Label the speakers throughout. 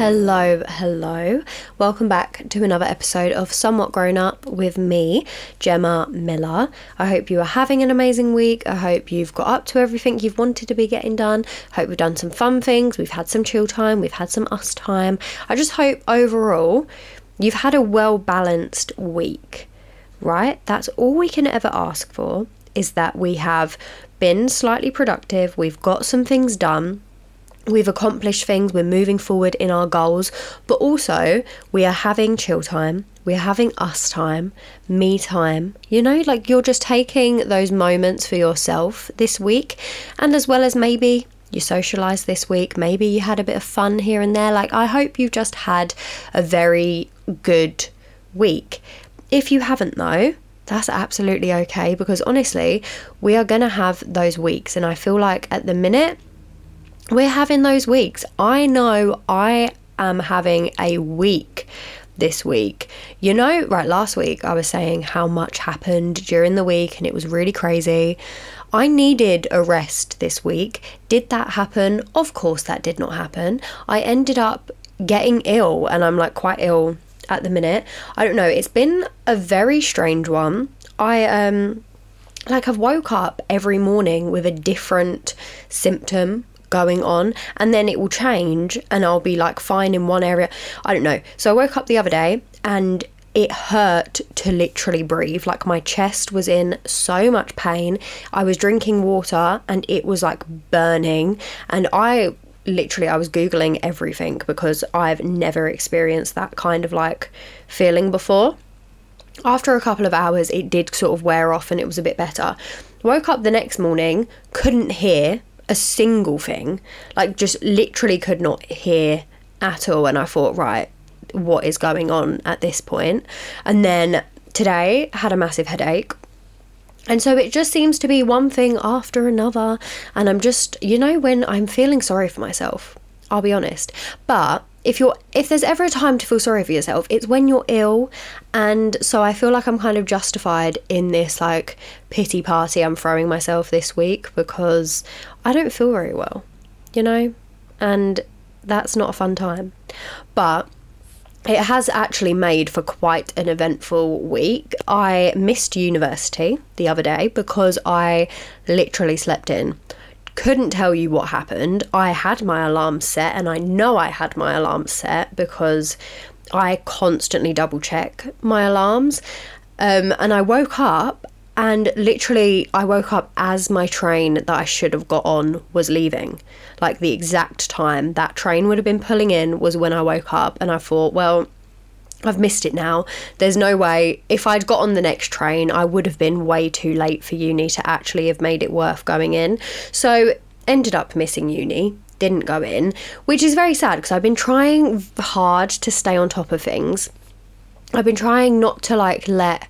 Speaker 1: Hello, hello. Welcome back to another episode of Somewhat Grown Up with me, Gemma Miller. I hope you are having an amazing week. I hope you've got up to everything you've wanted to be getting done. Hope we've done some fun things. We've had some chill time. We've had some us time. I just hope overall you've had a well balanced week, right? That's all we can ever ask for is that we have been slightly productive. We've got some things done we've accomplished things, we're moving forward in our goals, but also we are having chill time, we're having us time, me time. You know, like you're just taking those moments for yourself this week, and as well as maybe you socialized this week, maybe you had a bit of fun here and there. Like, I hope you've just had a very good week. If you haven't, though, that's absolutely okay because honestly, we are going to have those weeks, and I feel like at the minute, we're having those weeks. I know I am having a week this week. You know, right, last week I was saying how much happened during the week and it was really crazy. I needed a rest this week. Did that happen? Of course, that did not happen. I ended up getting ill and I'm like quite ill at the minute. I don't know, it's been a very strange one. I, um, like I've woke up every morning with a different symptom going on and then it will change and I'll be like fine in one area. I don't know. So I woke up the other day and it hurt to literally breathe. Like my chest was in so much pain. I was drinking water and it was like burning. And I literally, I was Googling everything because I've never experienced that kind of like feeling before. After a couple of hours, it did sort of wear off and it was a bit better. Woke up the next morning, couldn't hear a single thing, like just literally could not hear at all. And I thought, right, what is going on at this point? And then today had a massive headache. And so it just seems to be one thing after another. And I'm just, you know, when I'm feeling sorry for myself, I'll be honest. But if you're if there's ever a time to feel sorry for yourself it's when you're ill and so i feel like i'm kind of justified in this like pity party i'm throwing myself this week because i don't feel very well you know and that's not a fun time but it has actually made for quite an eventful week. I missed university the other day because I literally slept in couldn't tell you what happened. I had my alarm set, and I know I had my alarm set because I constantly double check my alarms. Um, and I woke up, and literally, I woke up as my train that I should have got on was leaving. Like the exact time that train would have been pulling in was when I woke up, and I thought, well, I've missed it now. There's no way. If I'd got on the next train, I would have been way too late for uni to actually have made it worth going in. So, ended up missing uni. Didn't go in, which is very sad because I've been trying hard to stay on top of things. I've been trying not to like let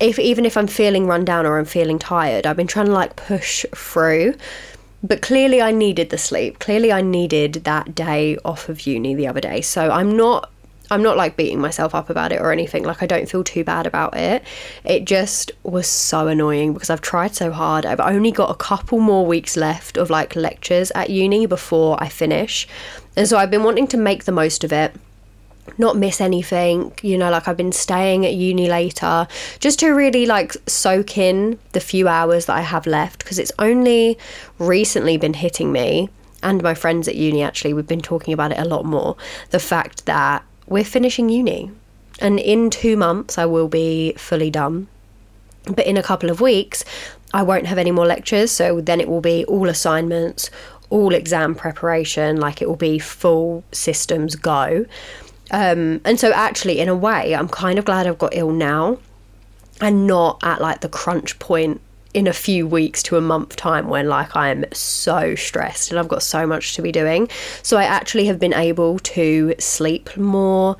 Speaker 1: if even if I'm feeling run down or I'm feeling tired, I've been trying to like push through. But clearly I needed the sleep. Clearly I needed that day off of uni the other day. So I'm not I'm not like beating myself up about it or anything. Like, I don't feel too bad about it. It just was so annoying because I've tried so hard. I've only got a couple more weeks left of like lectures at uni before I finish. And so I've been wanting to make the most of it. Not miss anything, you know, like I've been staying at uni later just to really like soak in the few hours that I have left because it's only recently been hitting me and my friends at uni actually, we've been talking about it a lot more. The fact that we're finishing uni. And in two months, I will be fully done. But in a couple of weeks, I won't have any more lectures. So then it will be all assignments, all exam preparation, like it will be full systems go. Um, and so, actually, in a way, I'm kind of glad I've got ill now and not at like the crunch point in a few weeks to a month time when like I am so stressed and I've got so much to be doing. So I actually have been able to sleep more,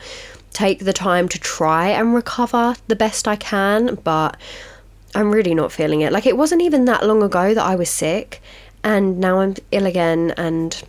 Speaker 1: take the time to try and recover the best I can, but I'm really not feeling it. Like it wasn't even that long ago that I was sick and now I'm ill again and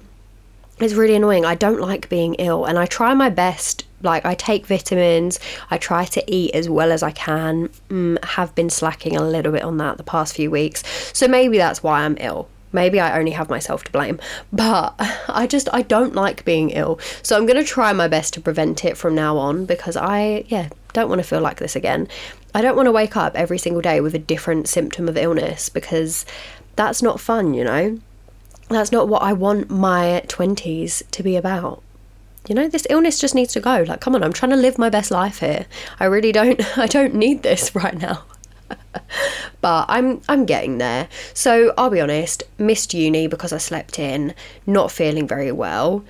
Speaker 1: it's really annoying. I don't like being ill and I try my best like I take vitamins, I try to eat as well as I can. Mm, have been slacking a little bit on that the past few weeks, so maybe that's why I'm ill. Maybe I only have myself to blame, but I just I don't like being ill. So I'm going to try my best to prevent it from now on because I yeah, don't want to feel like this again. I don't want to wake up every single day with a different symptom of illness because that's not fun, you know? That's not what I want my 20s to be about. You know, this illness just needs to go. Like, come on, I'm trying to live my best life here. I really don't I don't need this right now. but I'm I'm getting there. So I'll be honest, missed uni because I slept in, not feeling very well.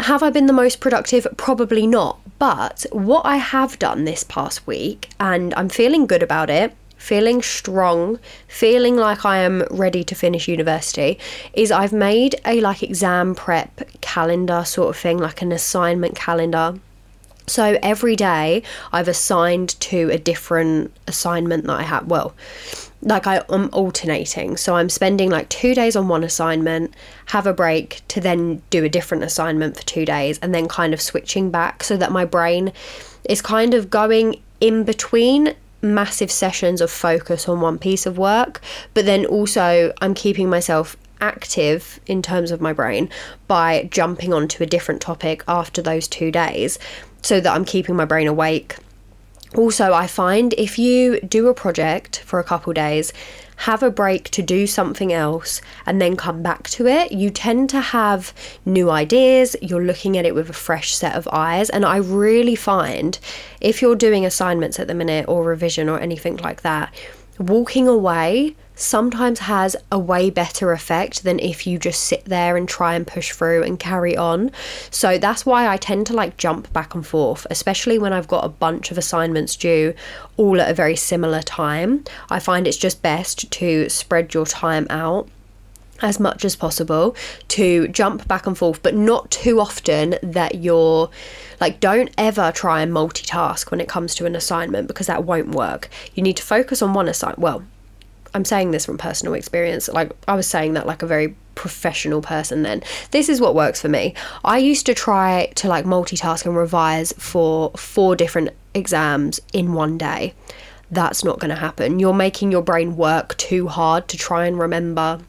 Speaker 1: Have I been the most productive? Probably not. But what I have done this past week, and I'm feeling good about it, feeling strong, feeling like I am ready to finish university, is I've made a like exam prep calendar sort of thing, like an assignment calendar so every day I've assigned to a different assignment that I have. Well, like I, am alternating. So I'm spending like two days on one assignment, have a break to then do a different assignment for two days, and then kind of switching back so that my brain is kind of going in between massive sessions of focus on one piece of work, but then also I'm keeping myself active in terms of my brain by jumping onto a different topic after those two days so that I'm keeping my brain awake. Also, I find if you do a project for a couple days, have a break to do something else, and then come back to it, you tend to have new ideas. You're looking at it with a fresh set of eyes. And I really find if you're doing assignments at the minute or revision or anything like that, walking away sometimes has a way better effect than if you just sit there and try and push through and carry on. So that's why I tend to like jump back and forth, especially when I've got a bunch of assignments due all at a very similar time. I find it's just best to spread your time out as much as possible to jump back and forth, but not too often that you're like, don't ever try and multitask when it comes to an assignment because that won't work. You need to focus on one assignment. Well, I'm saying this from personal experience. Like, I was saying that like a very professional person then. This is what works for me. I used to try to like multitask and revise for four different exams in one day. That's not going to happen. You're making your brain work too hard to try and remember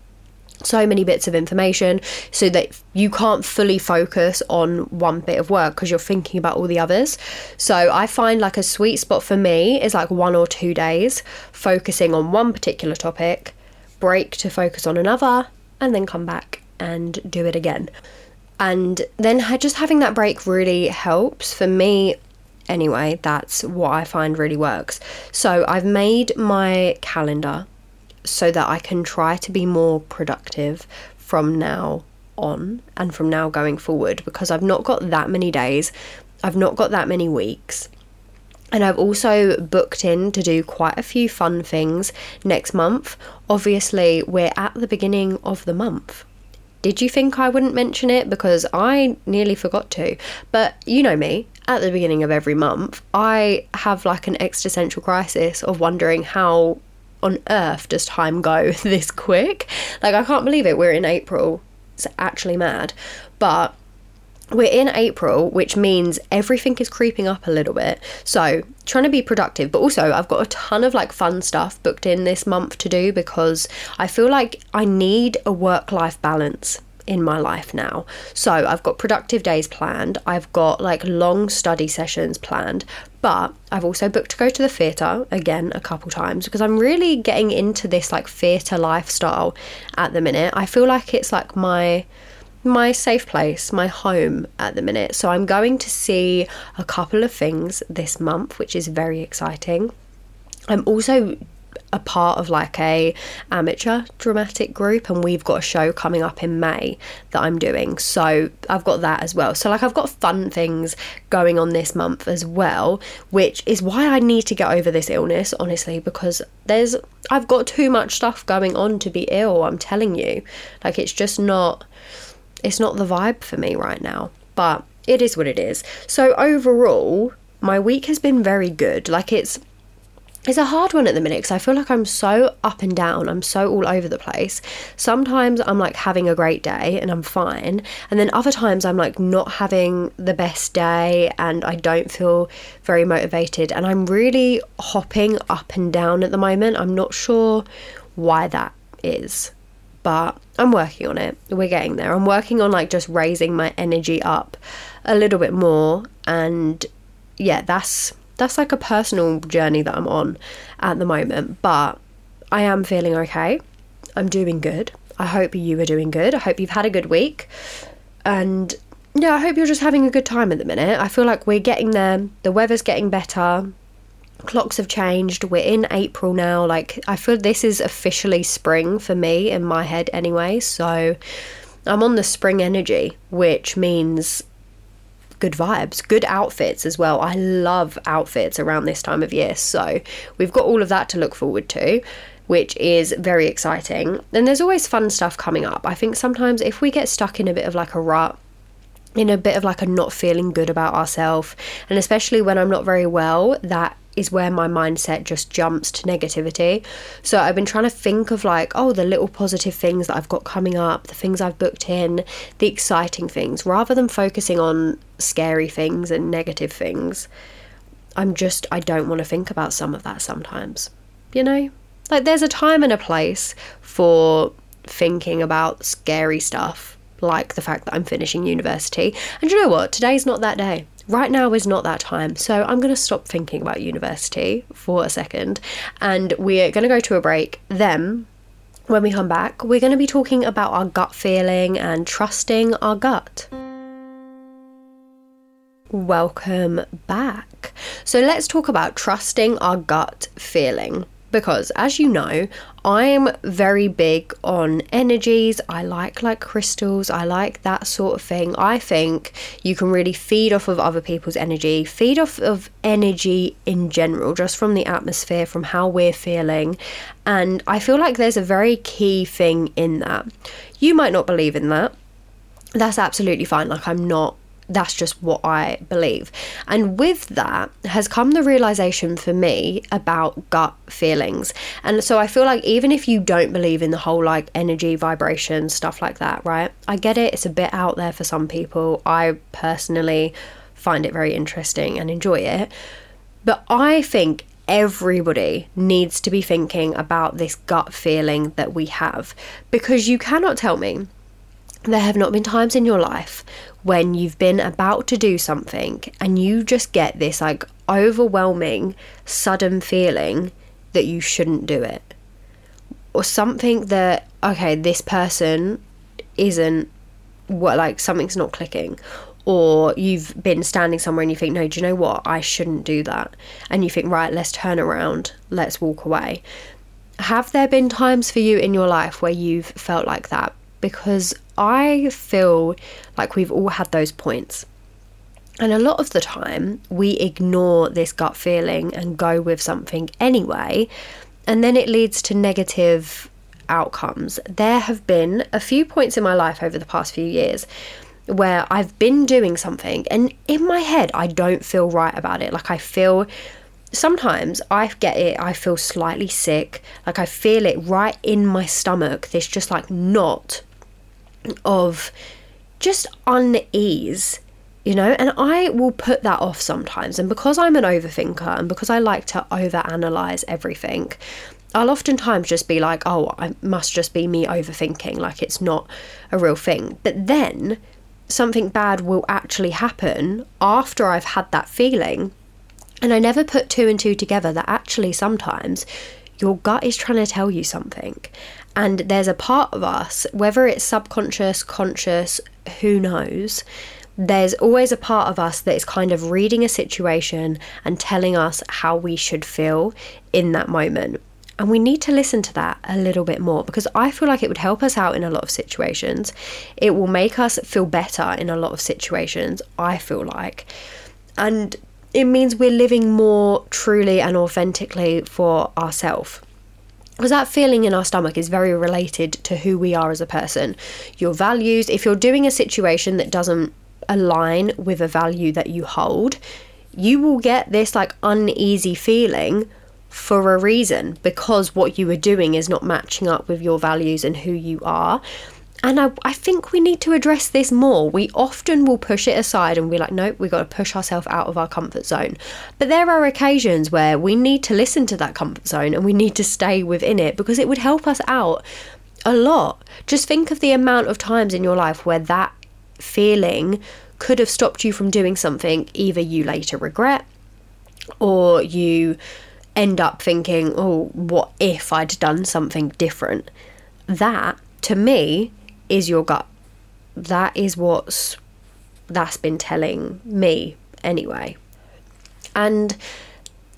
Speaker 1: so many bits of information so that you can't fully focus on one bit of work because you're thinking about all the others. So I find like a sweet spot for me is like one or two days focusing on one particular topic, break to focus on another, and then come back and do it again. And then just having that break really helps for me anyway. That's what I find really works. So I've made my calendar so that I can try to be more productive from now on and from now going forward because I've not got that many days, I've not got that many weeks. And I've also booked in to do quite a few fun things next month. Obviously, we're at the beginning of the month. Did you think I wouldn't mention it? Because I nearly forgot to. But you know me, at the beginning of every month, I have like an existential crisis of wondering how on earth does time go this quick? Like, I can't believe it. We're in April. It's actually mad. But we're in April, which means everything is creeping up a little bit. So, trying to be productive, but also I've got a ton of like fun stuff booked in this month to do because I feel like I need a work life balance in my life now. So I've got productive days planned, I've got like long study sessions planned, but I've also booked to go to the theatre again a couple times because I'm really getting into this like theatre lifestyle at the minute. I feel like it's like my my safe place, my home at the minute. So I'm going to see a couple of things this month, which is very exciting. I'm also a part of like a amateur dramatic group and we've got a show coming up in May that I'm doing. So I've got that as well. So like I've got fun things going on this month as well which is why I need to get over this illness honestly because there's I've got too much stuff going on to be ill I'm telling you. Like it's just not it's not the vibe for me right now but it is what it is. So overall my week has been very good. Like it's it's a hard one at the minute because I feel like I'm so up and down. I'm so all over the place. Sometimes I'm like having a great day and I'm fine. And then other times I'm like not having the best day and I don't feel very motivated. And I'm really hopping up and down at the moment. I'm not sure why that is. but I'm working on it. We're getting there. I'm working on like just raising my energy up a little bit more and yeah, that's that's like a personal journey that I'm on at the moment, but I am feeling okay. I'm doing good. I hope you are doing good. I hope you've had a good week. And yeah, I hope you're just having a good time at the minute. I feel like we're getting there. The weather's getting better. Clocks have changed. We're in April now. Like, I feel this is officially spring for me in my head anyway. So I'm on the spring energy, which means good vibes, good outfits as well. I love outfits around this time of year. So we've got all of that to look forward to which is very exciting. And there's always fun stuff coming up. I think sometimes if we get stuck in a bit of like a rut, in a bit of like a not feeling good about ourselves, and especially when I'm not very well, that is where my mindset just jumps to negativity. So I've been trying to think of like, oh, the little positive things that I've got coming up, the things I've booked in, the exciting things, rather than focusing on scary things and negative things. I'm just, I don't want to think about some of that sometimes, you know? Like, there's a time and a place for thinking about scary stuff, like the fact that I'm finishing university. And you know what? Today's not that day. Right now is not that time. So I'm going to stop thinking about university for a second and we're going to go to a break. Then, when we come back, we're going to be talking about our gut feeling and trusting our gut. Welcome back. So, let's talk about trusting our gut feeling because as you know i'm very big on energies. I like like crystals. I like that sort of thing. I think you can really feed off of other people's energy feed off of energy in general just from the atmosphere from how we're feeling. And i feel like there's a very key thing in that. You might not believe in that. That's absolutely fine. Like i'm not that's just what I believe. And with that has come the realization for me about gut feelings. And so I feel like even if you don't believe in the whole like energy, vibration, stuff like that, right? I get it, it's a bit out there for some people. I personally find it very interesting and enjoy it. But I think everybody needs to be thinking about this gut feeling that we have because you cannot tell me there have not been times in your life when you've been about to do something and you just get this like overwhelming, sudden feeling that you shouldn't do it. Or something that, okay, this person isn't what, like, something's not clicking. Or you've been standing somewhere and you think, no, do you know what? I shouldn't do that. And you think, right, let's turn around, let's walk away. Have there been times for you in your life where you've felt like that? Because I feel like we've all had those points. And a lot of the time, we ignore this gut feeling and go with something anyway, and then it leads to negative outcomes. There have been a few points in my life over the past few years where I've been doing something, and in my head, I don't feel right about it. Like, I feel sometimes I get it, I feel slightly sick, like I feel it right in my stomach, this just like knot of just unease you know? And i will put that off sometimes. And because i'm an overthinker and because i like to overanalyze everything i'll oftentimes just be like oh i must just be me overthinking like it's not a real thing. But then something bad will actually happen after i've had that feeling and I never put two and two together that actually sometimes your gut is trying to tell you something. And there's a part of us, whether it's subconscious, conscious, who knows, there's always a part of us that is kind of reading a situation and telling us how we should feel in that moment. And we need to listen to that a little bit more because I feel like it would help us out in a lot of situations. It will make us feel better in a lot of situations, I feel like. And it means we're living more truly and authentically for ourselves. Because that feeling in our stomach is very related to who we are as a person. Your values, if you're doing a situation that doesn't align with a value that you hold, you will get this like uneasy feeling for a reason because what you are doing is not matching up with your values and who you are. And I, I think we need to address this more. We often will push it aside and we're like, nope, we've got to push ourselves out of our comfort zone. But there are occasions where we need to listen to that comfort zone and we need to stay within it because it would help us out a lot. Just think of the amount of times in your life where that feeling could have stopped you from doing something either you later regret or you end up thinking, oh, what if I'd done something different? That, to me, is your gut. That is what's that's been telling me anyway. And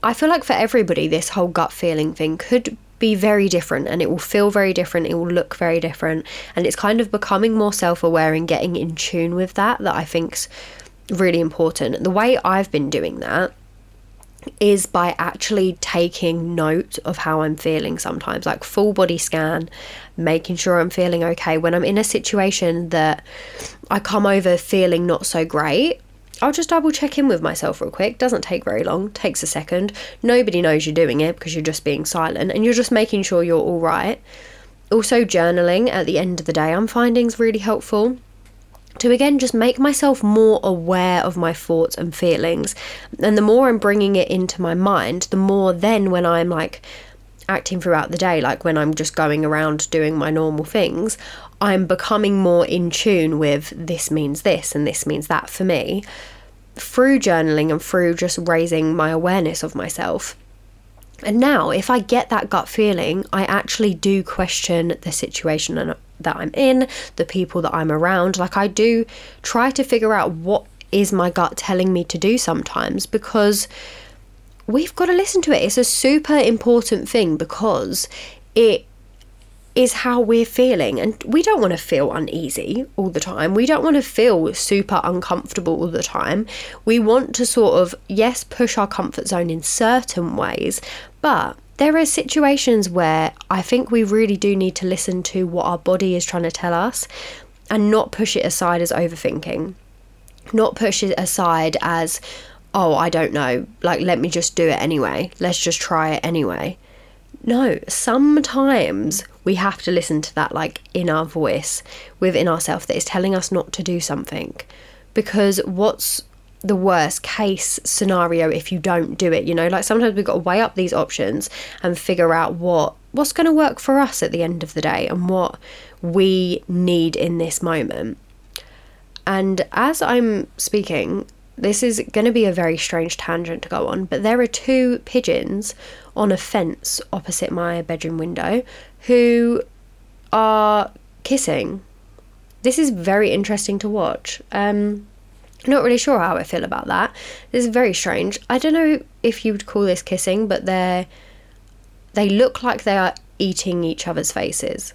Speaker 1: I feel like for everybody, this whole gut feeling thing could be very different and it will feel very different, it will look very different. And it's kind of becoming more self aware and getting in tune with that that I think's really important. The way I've been doing that is by actually taking note of how I'm feeling sometimes, like full body scan, making sure I'm feeling okay. When I'm in a situation that I come over feeling not so great, I'll just double check in with myself real quick. Doesn't take very long, takes a second. Nobody knows you're doing it because you're just being silent and you're just making sure you're all right. Also, journaling at the end of the day, I'm finding is really helpful to again just make myself more aware of my thoughts and feelings. And the more I'm bringing it into my mind, the more then when I'm like acting throughout the day, like when I'm just going around doing my normal things, I'm becoming more in tune with this means this and this means that for me through journaling and through just raising my awareness of myself. And now, if I get that gut feeling, I actually do question the situation uh, that I'm in, the people that I'm around. Like, I do try to figure out what is my gut telling me to do sometimes because we've got to listen to it. It's a super important thing because it is how we're feeling. And we don't want to feel uneasy all the time. We don't want to feel super uncomfortable all the time. We want to sort of, yes, push our comfort zone in certain ways, but there are situations where I think we really do need to listen to what our body is trying to tell us and not push it aside as overthinking. Not push it aside as, oh, I don't know, like, let me just do it anyway. Let's just try it anyway. No, sometimes we have to listen to that like inner voice within ourselves that is telling us not to do something. Because what's the worst case scenario if you don't do it you know like sometimes we've got to weigh up these options and figure out what what's going to work for us at the end of the day and what we need in this moment and as i'm speaking this is going to be a very strange tangent to go on but there are two pigeons on a fence opposite my bedroom window who are kissing this is very interesting to watch um not really sure how I feel about that. This is very strange. I don't know if you would call this kissing, but they're they look like they are eating each other's faces.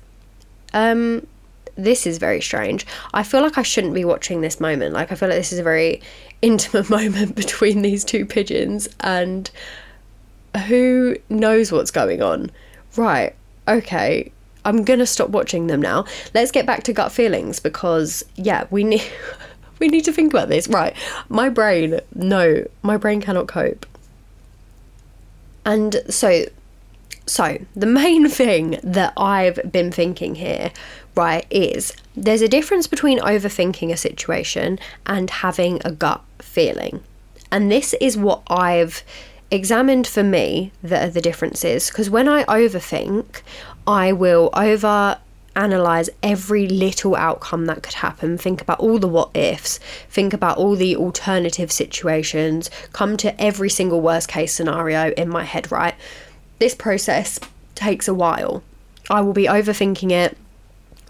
Speaker 1: Um this is very strange. I feel like I shouldn't be watching this moment. Like I feel like this is a very intimate moment between these two pigeons and who knows what's going on. Right. Okay. I'm to stop watching them now. Let's get back to gut feelings because yeah, we need we need to think about this. Right. My brain, no, my brain cannot cope. And so, so the main thing that I've been thinking here, right, is there's a difference between overthinking a situation and having a gut feeling. And this is what I've examined for me that are the differences. Because when I overthink, I will over analyze every little outcome that could happen, think about all the what ifs, think about all the alternative situations, come to every single worst case scenario in my head, right? This process takes a while. I will be overthinking it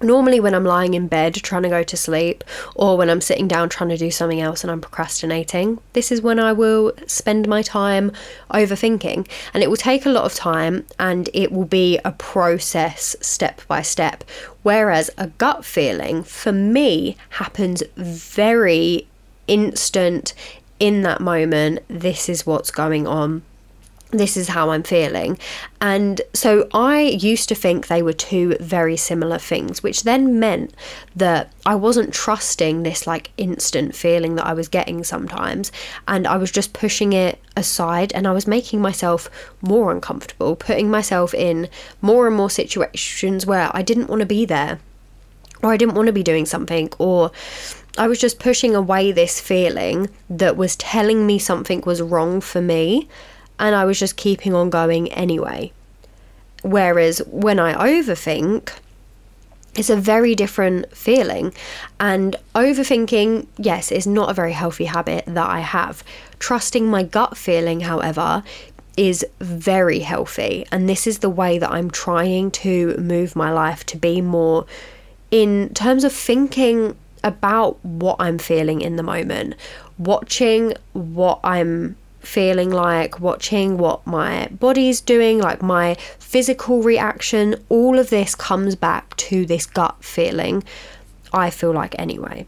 Speaker 1: normally when I'm lying in bed trying to go to sleep or when I'm sitting down trying to do something else and I'm procrastinating, this is when I will spend my time overthinking. And it will take a lot of time and it will be a process step by step. Whereas a gut feeling for me happens very instant in that moment. This is what's going on this is how I'm feeling. And so I used to think they were two very similar things, which then meant that I wasn't trusting this like instant feeling that I was getting sometimes. And I was just pushing it aside and I was making myself more uncomfortable, putting myself in more and more situations where I didn't want to be there or I didn't want to be doing something or. I was just pushing away this feeling that was telling me something was wrong for me and I was just keeping on going anyway. Whereas when I overthink, it's a very different feeling. And overthinking, yes, is not a very healthy habit that I have. Trusting my gut feeling, however, is very healthy. And this is the way that I'm trying to move my life to be more in terms of thinking about what I'm feeling in the moment, watching what I'm feeling like, watching what my body's doing, like my physical reaction, all of this comes back to this gut feeling. I feel like anyway.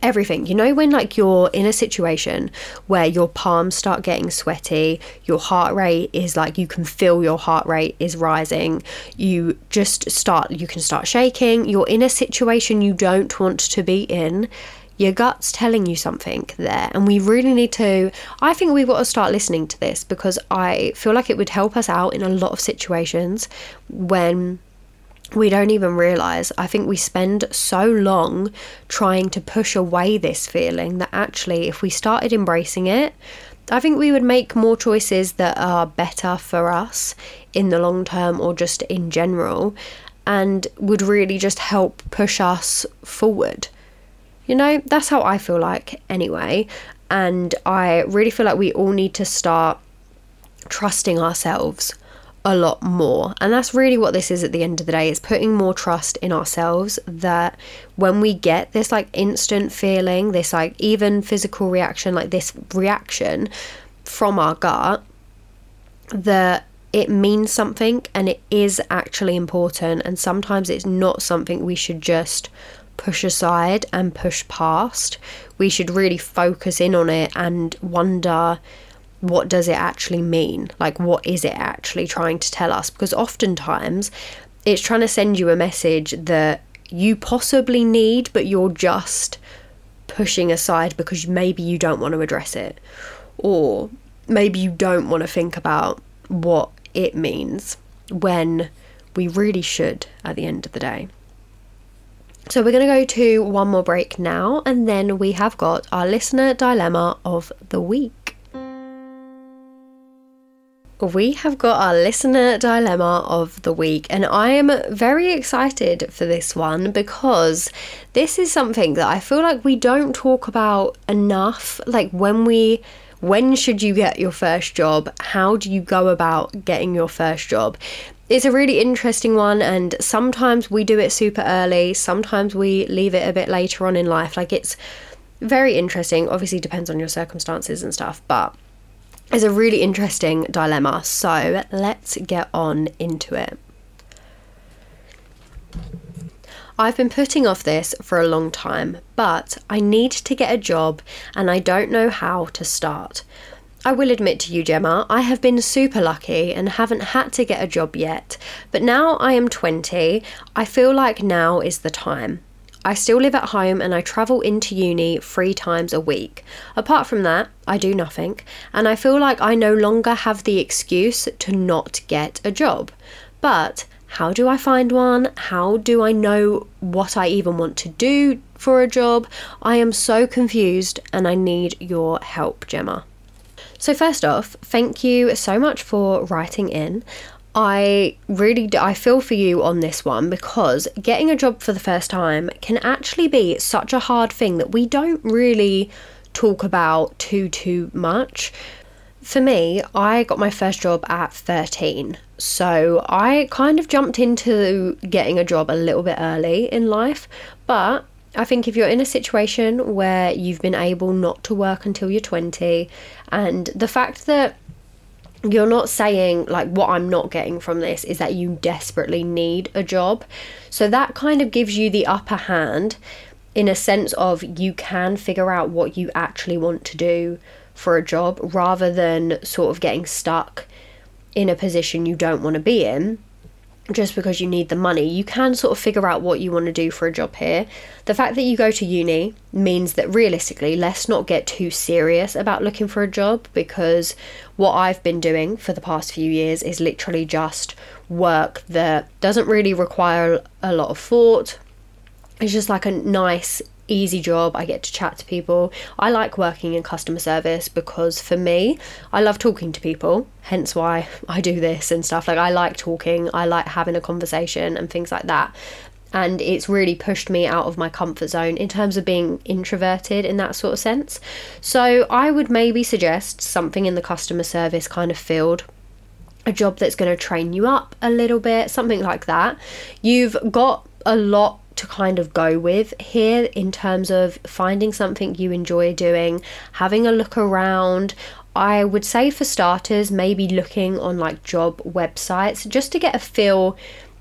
Speaker 1: Everything, you know, when like you're in a situation where your palms start getting sweaty, your heart rate is like you can feel your heart rate is rising, you just start, you can start shaking, you're in a situation you don't want to be in your gut's telling you something there and we really need to i think we've got to start listening to this because i feel like it would help us out in a lot of situations when we don't even realize i think we spend so long trying to push away this feeling that actually if we started embracing it I think we would make more choices that are better for us in the long term or just in general and would really just help push us forward. You know, that's how I feel like anyway. And I really feel like we all need to start trusting ourselves a lot more. And that's really what this is at the end of the day. It's putting more trust in ourselves that when we get this like instant feeling, this like even physical reaction, like this reaction from our gut, that it means something and it is actually important. And sometimes it's not something we should just push aside and push past. We should really focus in on it and wonder what does it actually mean? Like, what is it actually trying to tell us? Because oftentimes it's trying to send you a message that you possibly need, but you're just pushing aside because maybe you don't want to address it. Or maybe you don't want to think about what it means when we really should at the end of the day. So we're going to go to one more break now, and then we have got our listener dilemma of the week. We have got our listener dilemma of the week, and I am very excited for this one because this is something that I feel like we don't talk about enough. Like when we when should you get your first job? How do you go about getting your first job? It's a really interesting one and sometimes we do it super early sometimes we leave it a bit later on in life. Like it's very interesting. Obviously depends on your circumstances and stuff but it's a really interesting dilemma. So let's get on into it. I've been putting off this for a long time, but I need to get a job and I don't know how to start. I will admit to you, Gemma, I have been super lucky and haven't had to get a job yet, but now I am 20, I feel like now is the time. I still live at home and I travel into uni three times a week. Apart from that, I do nothing, and I feel like I no longer have the excuse to not get a job. But how do I find one? How do I know what I even want to do for a job? I am so confused and I need your help, Gemma. So first off, thank you so much for writing in. I really do, I feel for you on this one because getting a job for the first time can actually be such a hard thing that we don't really talk about too too much. For me, I got my first job at 13. So I kind of jumped into getting a job a little bit early in life, but I think if you're in a situation where you've been able not to work until you're 20, and the fact that you're not saying, like, what I'm not getting from this is that you desperately need a job. So that kind of gives you the upper hand in a sense of you can figure out what you actually want to do for a job rather than sort of getting stuck in a position you don't want to be in just because you need the money. You can sort of figure out what you want to do for a job here. The fact that you go to uni means that realistically, let's not get too serious about looking for a job because what I've been doing for the past few years is literally just work that doesn't really require a lot of thought. It's just like a nice easy job. I get to chat to people. I like working in customer service because for me, I love talking to people, hence why I do this and stuff. Like, I like talking, I like having a conversation and things like that. and it's really pushed me out of my comfort zone in terms of being introverted in that sort of sense. So I would maybe suggest something in the customer service kind of field. A job that's going to train you up a little bit, something like that. You've got a lot to kind of go with here in terms of finding something you enjoy doing, having a look around. I would say for starters, maybe looking on like job websites just to get a feel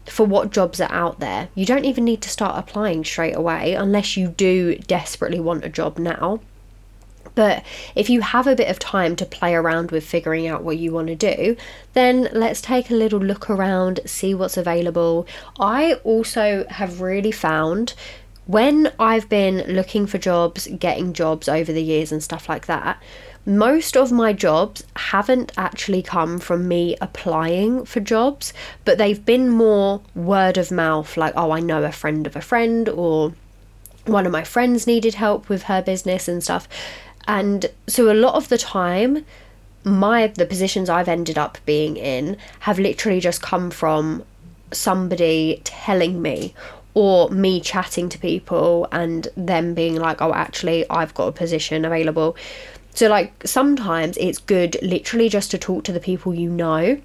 Speaker 1: for what jobs are out there. You don't even need to start applying straight away unless you do desperately want a job now. But if you have a bit of time to play around with figuring out what you want to do, then let's take a little look around, see what's available. I also have really found when I've been looking for jobs, getting jobs over the years and stuff like that, most of my jobs haven't actually come from me applying for jobs, but they've been more word of mouth, like, oh, I know a friend of a friend, or one of my friends needed help with her business and stuff. And so a lot of the time, my the positions I've ended up being in have literally just come from somebody telling me or me chatting to people and them being like, oh, actually, I've got a position available. So, like, sometimes it's good literally just to talk to the people you know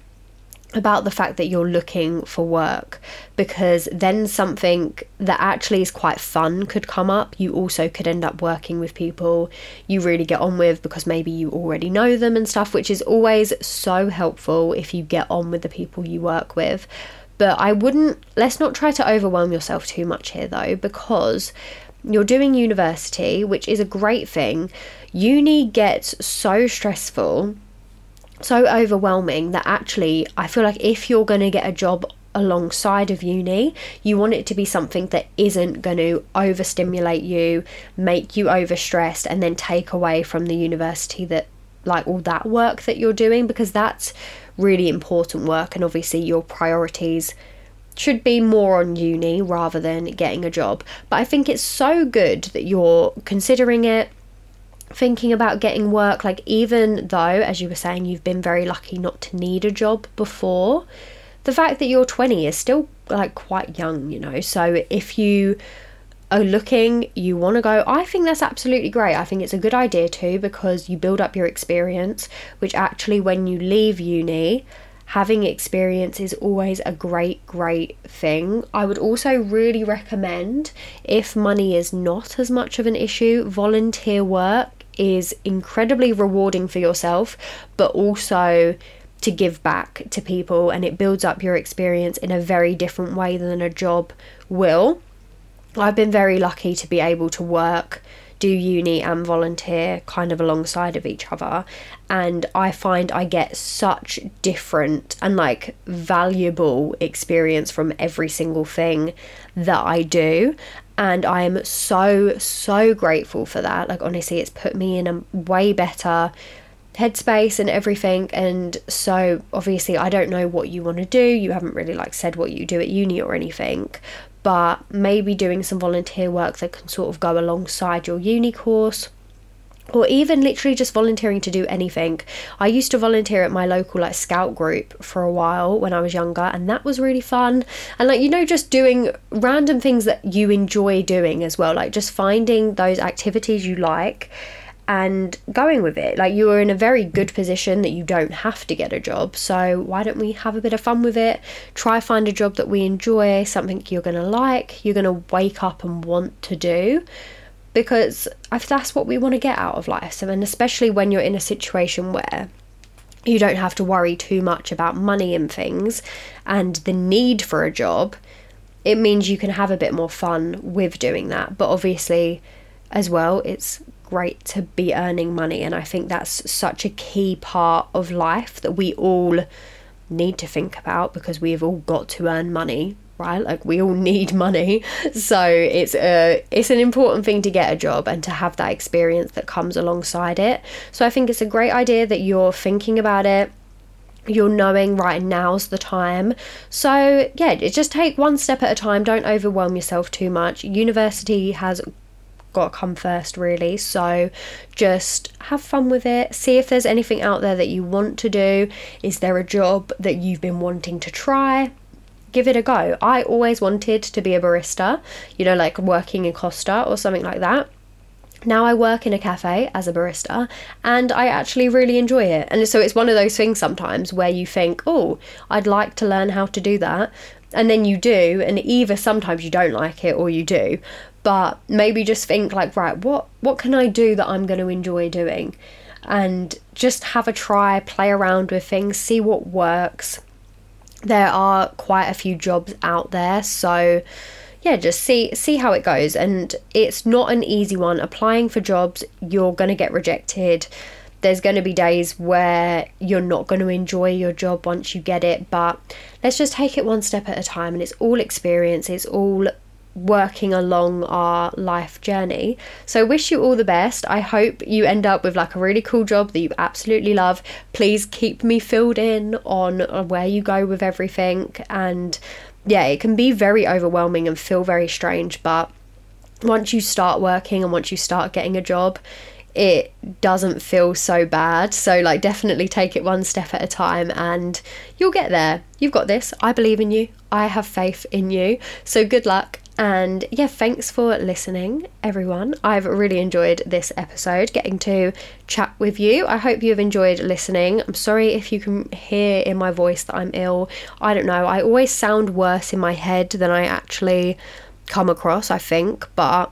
Speaker 1: about the fact that you're looking for work because then something that actually is quite fun could come up. You also could end up working with people you really get on with because maybe you already know them and stuff, which is always so helpful if you get on with the people you work with. But I wouldn't, let's not try to overwhelm yourself too much here though, because you're doing university, which is a great thing. Uni gets so stressful, so overwhelming that actually I feel like if you're going to get a job alongside of uni, you want it to be something that isn't going to overstimulate you, make you overstressed, and then take away from the university that, like, all that work that you're doing, because that's really important work, and obviously your priorities should be more on uni rather than getting a job. But I think it's so good that you're considering it, thinking about getting work. Like, even though, as you were saying, you've been very lucky not to need a job before, the fact that you're 20 is still like quite young, you know. So if you are looking, you want to go, I think that's absolutely great. I think it's a good idea too because you build up your experience, which actually, when you leave uni, having experience is always a great, great thing. I would also really recommend, if money is not as much of an issue, volunteer work is incredibly rewarding for yourself, but also to give back to people and it builds up your experience in a very different way than a job will. I've been very lucky to be able to work do uni and volunteer kind of alongside of each other and I find I get such different and like valuable experience from every single thing that I do and I am so so grateful for that. Like honestly it's put me in a way better headspace and everything. And so obviously I don't know what you want to do. You haven't really like said what you do at uni or anything. But maybe doing some volunteer work that can sort of go alongside your uni course or even literally just volunteering to do anything. I used to volunteer at my local like scout group for a while when I was younger and that was really fun. And like you know just doing random things that you enjoy doing as well, like just finding those activities you like and going with it. Like you are in a very good position that you don't have to get a job. So why don't we have a bit of fun with it? Try find a job that we enjoy, something you're going to like, you're going to wake up and want to do. Because that's what we want to get out of life, and especially when you're in a situation where you don't have to worry too much about money and things and the need for a job, it means you can have a bit more fun with doing that. But obviously, as well, it's great to be earning money. And I think that's such a key part of life that we all need to think about because we have all got to earn money right like we all need money so it's a it's an important thing to get a job and to have that experience that comes alongside it so i think it's a great idea that you're thinking about it you're knowing right now's the time so yeah just take one step at a time don't overwhelm yourself too much university has got to come first, really. So just have fun with it. See if there's anything out there that you want to do. Is there a job that you've been wanting to try? Give it a go. I always wanted to be a barista, you know, like working in Costa or something like that. Now I work in a cafe as a barista and I actually really enjoy it. And so it's one of those things sometimes where you think, oh, I'd like to learn how to do that. And then you do, and either sometimes you don't like it or you do. But maybe just think like, right, what what can I do that I'm going to enjoy doing? And just have a try, play around with things, see what works. There are quite a few jobs out there, so yeah, just see see how it goes. And it's not an easy one. Applying for jobs, you're going to get rejected. There's going to be days where you're not going to enjoy your job once you get it, but let's just take it one step at a time. And it's all experience. It's all working along our life journey. So wish you all the best. I hope you end up with like a really cool job that you absolutely love. Please keep me filled in on uh, where you go with everything and yeah, it can be very overwhelming and feel very strange, but once you start working and once you start getting a job, it doesn't feel so bad. So, like, definitely take it one step at a time and you'll get there. You've got this. I believe in you. I have faith in you. So, good luck and yeah, thanks for listening, everyone. I've really enjoyed this episode, getting to chat with you. I hope you have enjoyed listening. I'm sorry if you can hear in my voice that I'm ill. I don't know. I always sound worse in my head than I actually come across, I think, but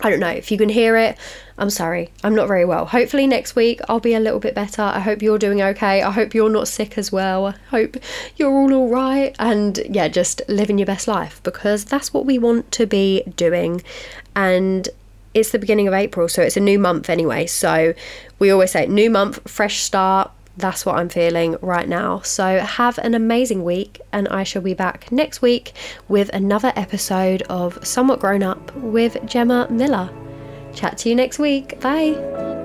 Speaker 1: I don't know if you can hear it. I'm sorry, I'm not very well. Hopefully, next week I'll be a little bit better. I hope you're doing okay. I hope you're not sick as well. I hope you're all alright. And yeah, just living your best life because that's what we want to be doing. And it's the beginning of April, so it's a new month anyway. So we always say new month, fresh start that's what I'm feeling right now. So, have an amazing week, and I shall be back next week with another episode of Somewhat Grown Up with Gemma Miller. Chat to you next week. Bye.